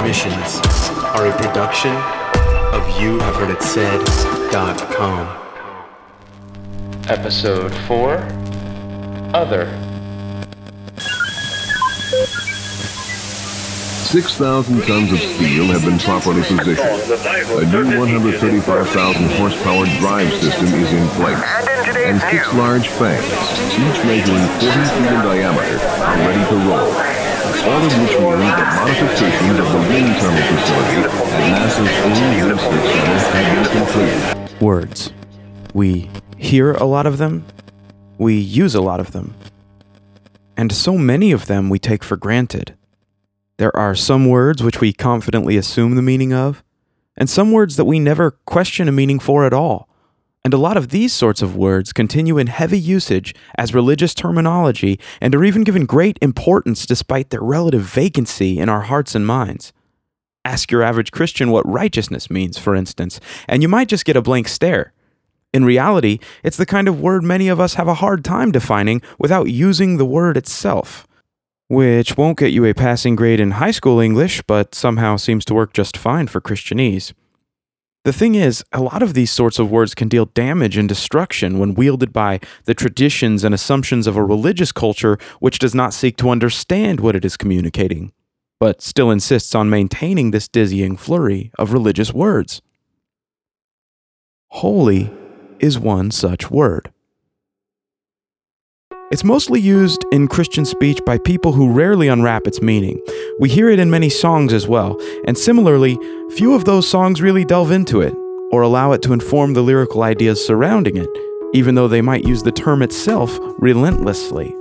transmissions are a production of You Have Heard It Said.com. Episode 4 Other. 6,000 tons of steel have been properly positioned. A new 135,000 horsepower drive system is in place. And six large fans, each measuring 40 feet in diameter, are ready to roll. All of which means that modifications of the wind tunnel facility at NASA's Ames Research Center been completed. words. We hear a lot of them, we use a lot of them, and so many of them we take for granted. There are some words which we confidently assume the meaning of, and some words that we never question a meaning for at all. And a lot of these sorts of words continue in heavy usage as religious terminology and are even given great importance despite their relative vacancy in our hearts and minds. Ask your average Christian what righteousness means, for instance, and you might just get a blank stare. In reality, it's the kind of word many of us have a hard time defining without using the word itself. Which won't get you a passing grade in high school English, but somehow seems to work just fine for Christianese. The thing is, a lot of these sorts of words can deal damage and destruction when wielded by the traditions and assumptions of a religious culture which does not seek to understand what it is communicating, but still insists on maintaining this dizzying flurry of religious words. Holy is one such word. It's mostly used in Christian speech by people who rarely unwrap its meaning. We hear it in many songs as well, and similarly, few of those songs really delve into it or allow it to inform the lyrical ideas surrounding it, even though they might use the term itself relentlessly.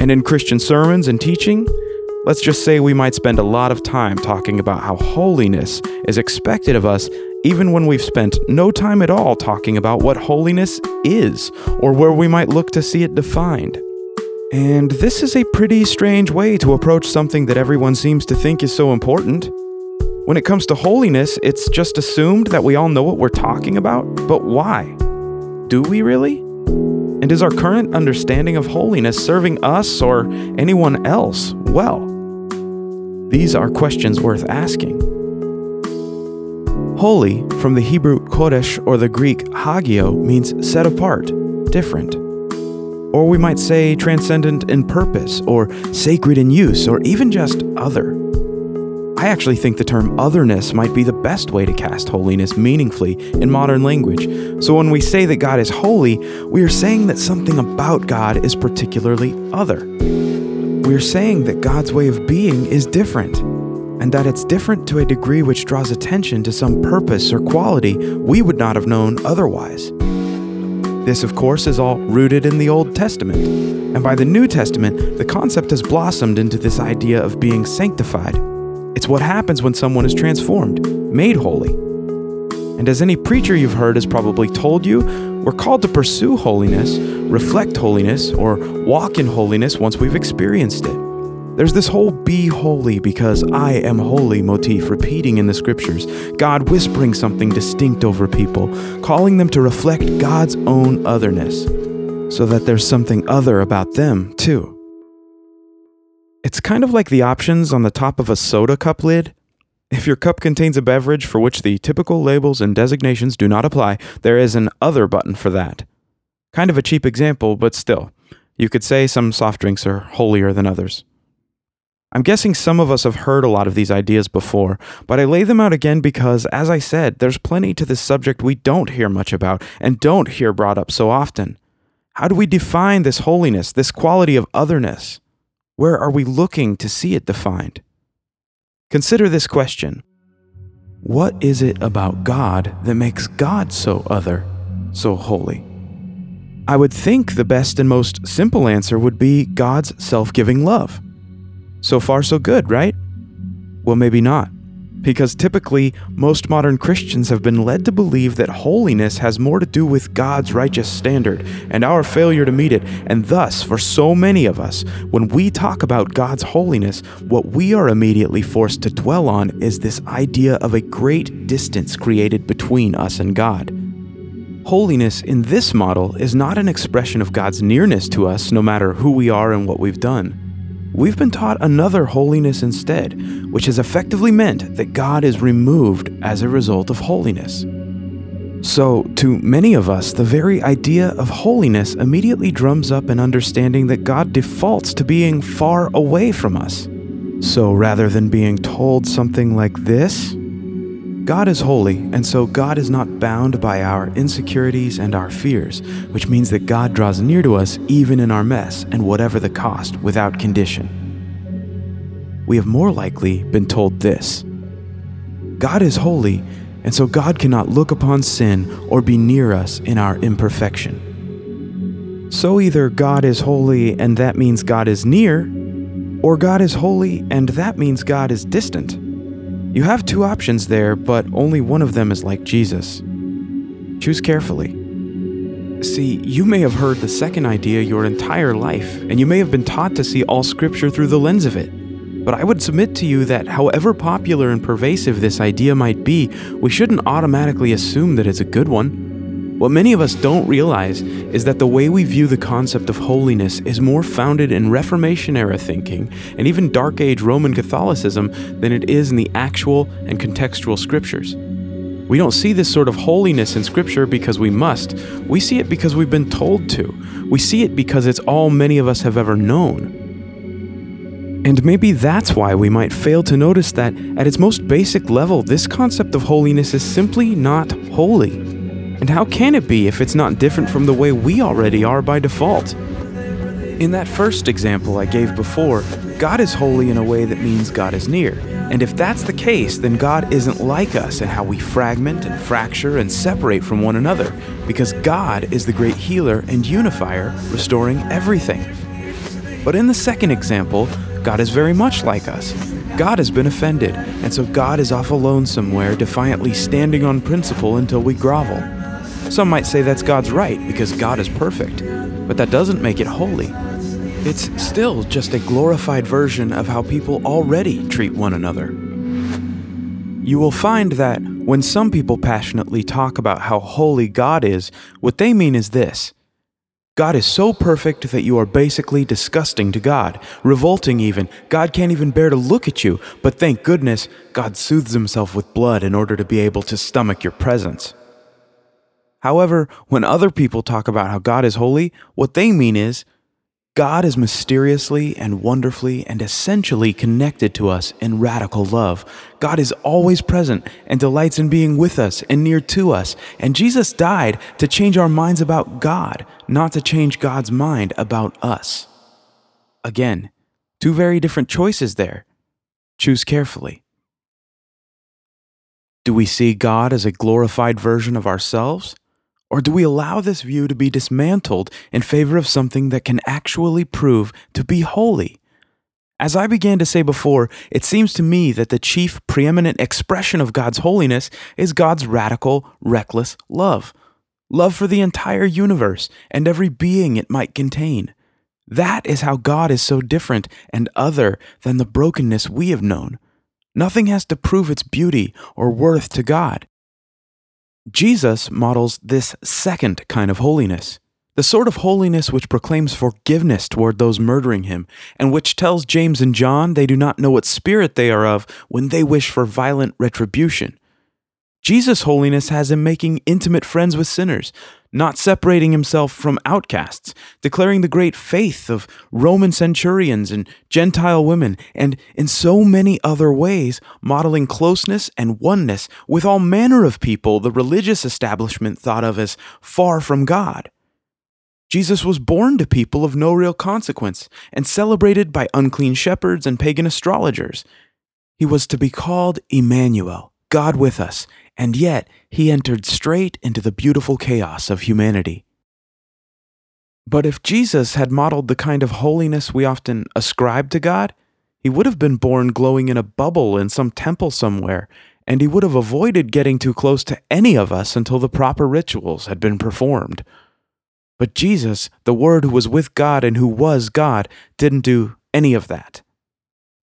And in Christian sermons and teaching, let's just say we might spend a lot of time talking about how holiness is expected of us even when we've spent no time at all talking about what holiness is or where we might look to see it defined. And this is a pretty strange way to approach something that everyone seems to think is so important. When it comes to holiness, it's just assumed that we all know what we're talking about, but why? Do we really? And is our current understanding of holiness serving us or anyone else well? These are questions worth asking. Holy, from the Hebrew kodesh or the Greek hagio, means set apart, different. Or we might say transcendent in purpose, or sacred in use, or even just other. I actually think the term otherness might be the best way to cast holiness meaningfully in modern language. So when we say that God is holy, we are saying that something about God is particularly other. We are saying that God's way of being is different, and that it's different to a degree which draws attention to some purpose or quality we would not have known otherwise. This, of course, is all rooted in the Old Testament, and by the New Testament, the concept has blossomed into this idea of being sanctified. It's what happens when someone is transformed, made holy. And as any preacher you've heard has probably told you, we're called to pursue holiness, reflect holiness, or walk in holiness once we've experienced it. There's this whole be holy because I am holy motif repeating in the scriptures, God whispering something distinct over people, calling them to reflect God's own otherness, so that there's something other about them, too. It's kind of like the options on the top of a soda cup lid. If your cup contains a beverage for which the typical labels and designations do not apply, there is an other button for that. Kind of a cheap example, but still. You could say some soft drinks are holier than others. I'm guessing some of us have heard a lot of these ideas before, but I lay them out again because, as I said, there's plenty to this subject we don't hear much about and don't hear brought up so often. How do we define this holiness, this quality of otherness? Where are we looking to see it defined? Consider this question What is it about God that makes God so other, so holy? I would think the best and most simple answer would be God's self giving love. So far, so good, right? Well, maybe not. Because typically, most modern Christians have been led to believe that holiness has more to do with God's righteous standard and our failure to meet it. And thus, for so many of us, when we talk about God's holiness, what we are immediately forced to dwell on is this idea of a great distance created between us and God. Holiness in this model is not an expression of God's nearness to us, no matter who we are and what we've done. We've been taught another holiness instead, which has effectively meant that God is removed as a result of holiness. So, to many of us, the very idea of holiness immediately drums up an understanding that God defaults to being far away from us. So, rather than being told something like this, God is holy, and so God is not bound by our insecurities and our fears, which means that God draws near to us even in our mess and whatever the cost, without condition. We have more likely been told this God is holy, and so God cannot look upon sin or be near us in our imperfection. So either God is holy and that means God is near, or God is holy and that means God is distant. You have two options there, but only one of them is like Jesus. Choose carefully. See, you may have heard the second idea your entire life, and you may have been taught to see all Scripture through the lens of it. But I would submit to you that however popular and pervasive this idea might be, we shouldn't automatically assume that it's a good one. What many of us don't realize is that the way we view the concept of holiness is more founded in Reformation era thinking and even Dark Age Roman Catholicism than it is in the actual and contextual scriptures. We don't see this sort of holiness in Scripture because we must. We see it because we've been told to. We see it because it's all many of us have ever known. And maybe that's why we might fail to notice that, at its most basic level, this concept of holiness is simply not holy. And how can it be if it's not different from the way we already are by default? In that first example I gave before, God is holy in a way that means God is near. And if that's the case, then God isn't like us in how we fragment and fracture and separate from one another, because God is the great healer and unifier, restoring everything. But in the second example, God is very much like us. God has been offended, and so God is off alone somewhere, defiantly standing on principle until we grovel. Some might say that's God's right because God is perfect, but that doesn't make it holy. It's still just a glorified version of how people already treat one another. You will find that when some people passionately talk about how holy God is, what they mean is this God is so perfect that you are basically disgusting to God, revolting even. God can't even bear to look at you, but thank goodness, God soothes himself with blood in order to be able to stomach your presence. However, when other people talk about how God is holy, what they mean is God is mysteriously and wonderfully and essentially connected to us in radical love. God is always present and delights in being with us and near to us. And Jesus died to change our minds about God, not to change God's mind about us. Again, two very different choices there. Choose carefully. Do we see God as a glorified version of ourselves? Or do we allow this view to be dismantled in favor of something that can actually prove to be holy? As I began to say before, it seems to me that the chief preeminent expression of God's holiness is God's radical, reckless love. Love for the entire universe and every being it might contain. That is how God is so different and other than the brokenness we have known. Nothing has to prove its beauty or worth to God. Jesus models this second kind of holiness, the sort of holiness which proclaims forgiveness toward those murdering him, and which tells James and John they do not know what spirit they are of when they wish for violent retribution. Jesus' holiness has him making intimate friends with sinners, not separating himself from outcasts, declaring the great faith of Roman centurions and Gentile women, and in so many other ways, modeling closeness and oneness with all manner of people the religious establishment thought of as far from God. Jesus was born to people of no real consequence and celebrated by unclean shepherds and pagan astrologers. He was to be called Emmanuel, God with us, and yet he entered straight into the beautiful chaos of humanity. But if Jesus had modeled the kind of holiness we often ascribe to God, he would have been born glowing in a bubble in some temple somewhere, and he would have avoided getting too close to any of us until the proper rituals had been performed. But Jesus, the Word who was with God and who was God, didn't do any of that.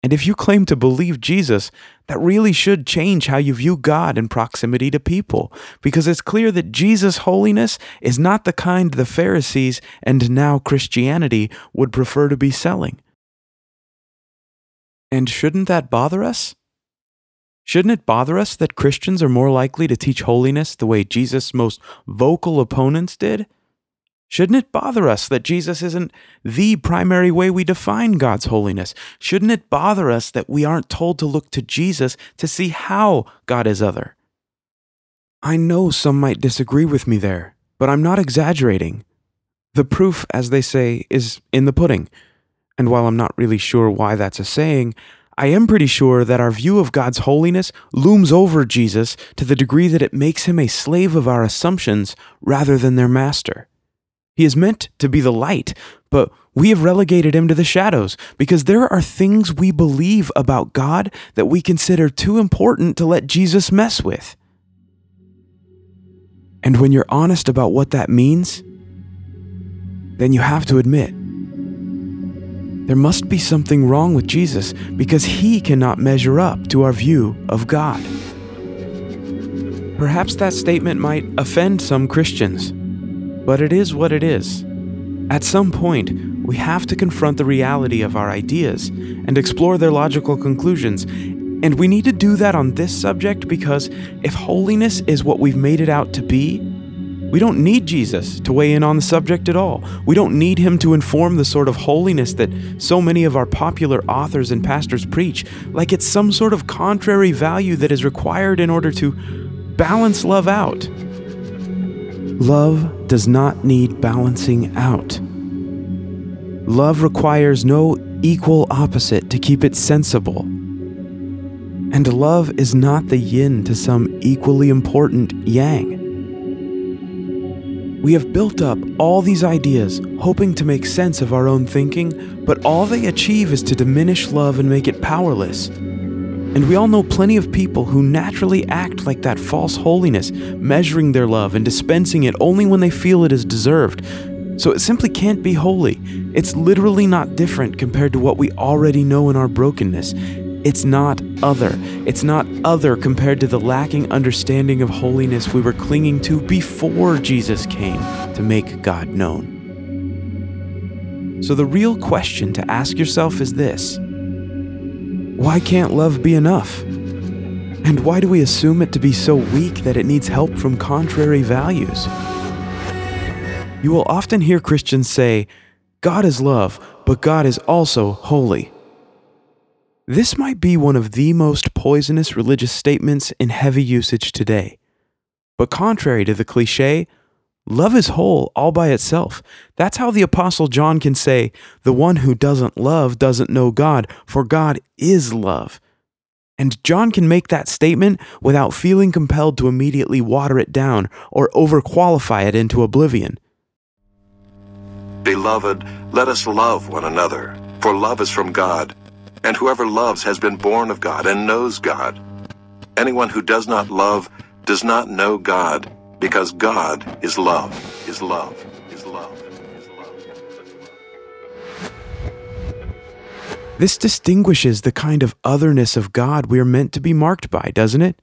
And if you claim to believe Jesus, that really should change how you view God in proximity to people, because it's clear that Jesus' holiness is not the kind the Pharisees and now Christianity would prefer to be selling. And shouldn't that bother us? Shouldn't it bother us that Christians are more likely to teach holiness the way Jesus' most vocal opponents did? Shouldn't it bother us that Jesus isn't the primary way we define God's holiness? Shouldn't it bother us that we aren't told to look to Jesus to see how God is other? I know some might disagree with me there, but I'm not exaggerating. The proof, as they say, is in the pudding. And while I'm not really sure why that's a saying, I am pretty sure that our view of God's holiness looms over Jesus to the degree that it makes him a slave of our assumptions rather than their master. He is meant to be the light, but we have relegated him to the shadows because there are things we believe about God that we consider too important to let Jesus mess with. And when you're honest about what that means, then you have to admit there must be something wrong with Jesus because he cannot measure up to our view of God. Perhaps that statement might offend some Christians. But it is what it is. At some point, we have to confront the reality of our ideas and explore their logical conclusions. And we need to do that on this subject because if holiness is what we've made it out to be, we don't need Jesus to weigh in on the subject at all. We don't need him to inform the sort of holiness that so many of our popular authors and pastors preach, like it's some sort of contrary value that is required in order to balance love out. Love does not need balancing out. Love requires no equal opposite to keep it sensible. And love is not the yin to some equally important yang. We have built up all these ideas hoping to make sense of our own thinking, but all they achieve is to diminish love and make it powerless. And we all know plenty of people who naturally act like that false holiness, measuring their love and dispensing it only when they feel it is deserved. So it simply can't be holy. It's literally not different compared to what we already know in our brokenness. It's not other. It's not other compared to the lacking understanding of holiness we were clinging to before Jesus came to make God known. So the real question to ask yourself is this why can't love be enough? And why do we assume it to be so weak that it needs help from contrary values? You will often hear Christians say, God is love, but God is also holy. This might be one of the most poisonous religious statements in heavy usage today. But contrary to the cliche, Love is whole all by itself. That's how the Apostle John can say, The one who doesn't love doesn't know God, for God is love. And John can make that statement without feeling compelled to immediately water it down or overqualify it into oblivion. Beloved, let us love one another, for love is from God, and whoever loves has been born of God and knows God. Anyone who does not love does not know God because God is love, is love, is love, is love. This distinguishes the kind of otherness of God we are meant to be marked by, doesn't it?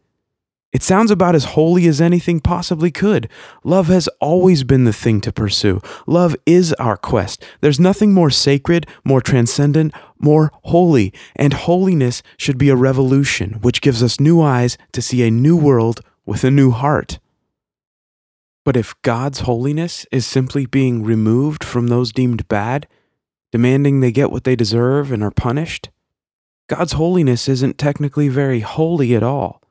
It sounds about as holy as anything possibly could. Love has always been the thing to pursue. Love is our quest. There's nothing more sacred, more transcendent, more holy, and holiness should be a revolution which gives us new eyes to see a new world with a new heart. But if God's holiness is simply being removed from those deemed bad, demanding they get what they deserve and are punished, God's holiness isn't technically very holy at all.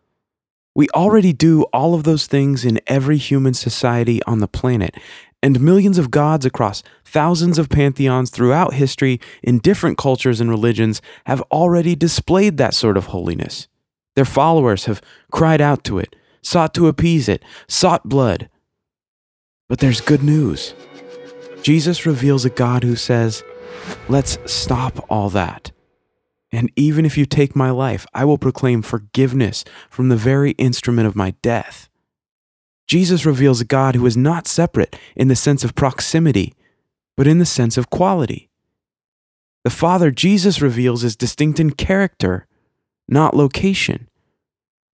We already do all of those things in every human society on the planet, and millions of gods across thousands of pantheons throughout history in different cultures and religions have already displayed that sort of holiness. Their followers have cried out to it, sought to appease it, sought blood, but there's good news. Jesus reveals a God who says, Let's stop all that. And even if you take my life, I will proclaim forgiveness from the very instrument of my death. Jesus reveals a God who is not separate in the sense of proximity, but in the sense of quality. The Father Jesus reveals is distinct in character, not location.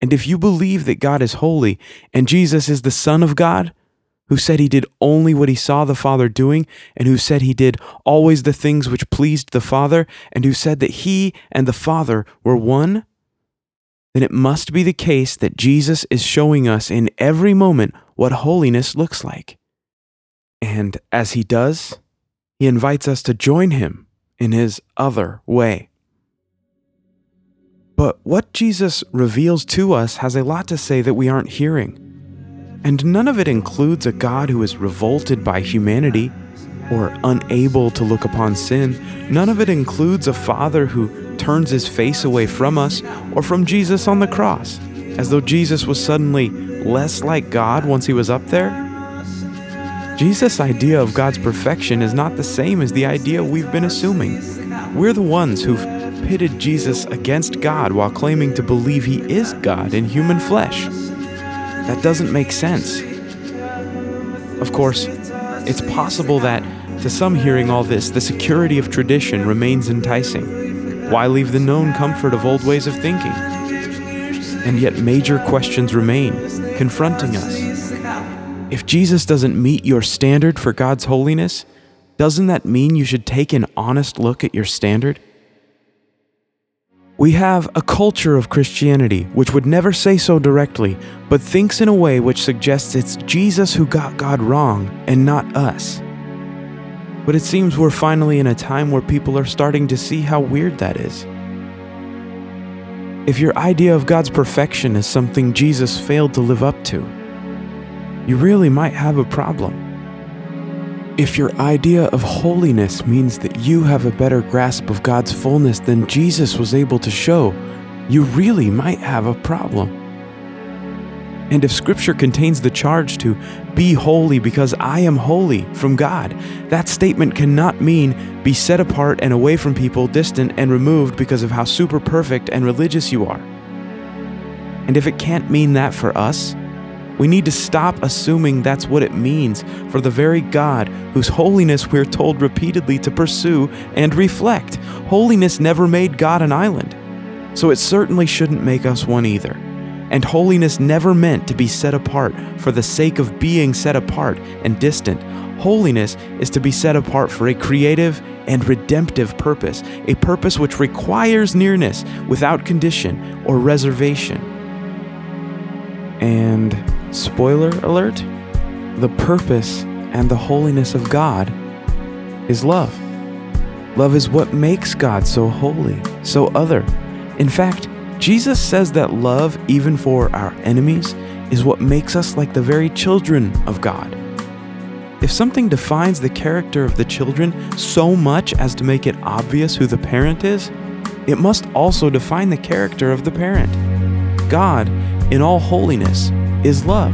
And if you believe that God is holy and Jesus is the Son of God, who said he did only what he saw the Father doing, and who said he did always the things which pleased the Father, and who said that he and the Father were one, then it must be the case that Jesus is showing us in every moment what holiness looks like. And as he does, he invites us to join him in his other way. But what Jesus reveals to us has a lot to say that we aren't hearing. And none of it includes a God who is revolted by humanity or unable to look upon sin. None of it includes a Father who turns his face away from us or from Jesus on the cross, as though Jesus was suddenly less like God once he was up there. Jesus' idea of God's perfection is not the same as the idea we've been assuming. We're the ones who've pitted Jesus against God while claiming to believe he is God in human flesh. That doesn't make sense. Of course, it's possible that, to some hearing all this, the security of tradition remains enticing. Why leave the known comfort of old ways of thinking? And yet, major questions remain, confronting us. If Jesus doesn't meet your standard for God's holiness, doesn't that mean you should take an honest look at your standard? We have a culture of Christianity which would never say so directly, but thinks in a way which suggests it's Jesus who got God wrong and not us. But it seems we're finally in a time where people are starting to see how weird that is. If your idea of God's perfection is something Jesus failed to live up to, you really might have a problem. If your idea of holiness means that you have a better grasp of God's fullness than Jesus was able to show, you really might have a problem. And if Scripture contains the charge to be holy because I am holy from God, that statement cannot mean be set apart and away from people, distant and removed because of how super perfect and religious you are. And if it can't mean that for us, we need to stop assuming that's what it means for the very God whose holiness we're told repeatedly to pursue and reflect. Holiness never made God an island, so it certainly shouldn't make us one either. And holiness never meant to be set apart for the sake of being set apart and distant. Holiness is to be set apart for a creative and redemptive purpose, a purpose which requires nearness without condition or reservation. And Spoiler alert the purpose and the holiness of God is love. Love is what makes God so holy, so other. In fact, Jesus says that love, even for our enemies, is what makes us like the very children of God. If something defines the character of the children so much as to make it obvious who the parent is, it must also define the character of the parent. God, in all holiness, is love.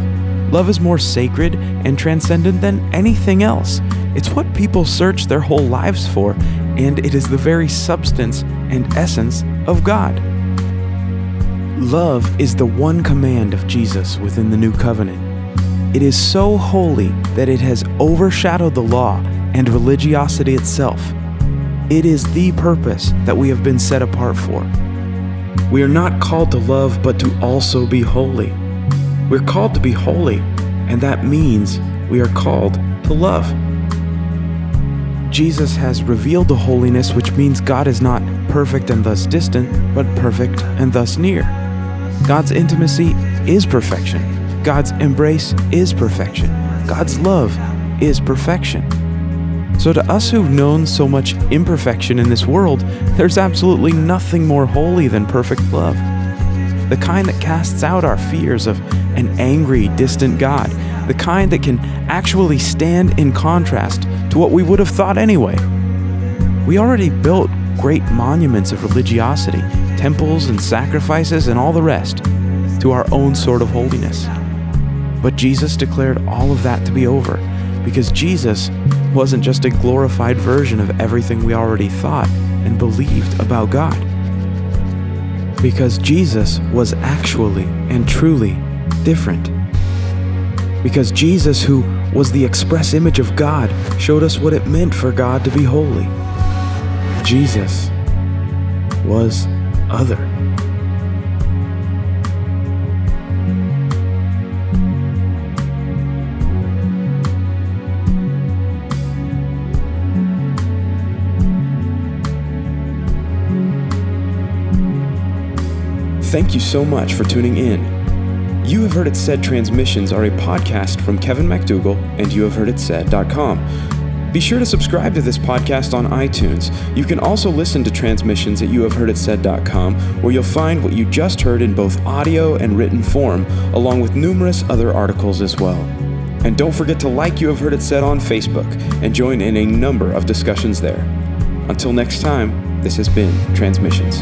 Love is more sacred and transcendent than anything else. It's what people search their whole lives for, and it is the very substance and essence of God. Love is the one command of Jesus within the new covenant. It is so holy that it has overshadowed the law and religiosity itself. It is the purpose that we have been set apart for. We are not called to love, but to also be holy. We're called to be holy, and that means we are called to love. Jesus has revealed the holiness, which means God is not perfect and thus distant, but perfect and thus near. God's intimacy is perfection. God's embrace is perfection. God's love is perfection. So, to us who've known so much imperfection in this world, there's absolutely nothing more holy than perfect love the kind that casts out our fears of an angry, distant God, the kind that can actually stand in contrast to what we would have thought anyway. We already built great monuments of religiosity, temples and sacrifices and all the rest, to our own sort of holiness. But Jesus declared all of that to be over because Jesus wasn't just a glorified version of everything we already thought and believed about God because Jesus was actually and truly different. Because Jesus, who was the express image of God, showed us what it meant for God to be holy. Jesus was other. Thank you so much for tuning in. You Have Heard It Said transmissions are a podcast from Kevin McDougall and youhavehearditsaid.com. Be sure to subscribe to this podcast on iTunes. You can also listen to transmissions at youhavehearditsaid.com, where you'll find what you just heard in both audio and written form, along with numerous other articles as well. And don't forget to like You Have Heard It Said on Facebook and join in a number of discussions there. Until next time, this has been Transmissions.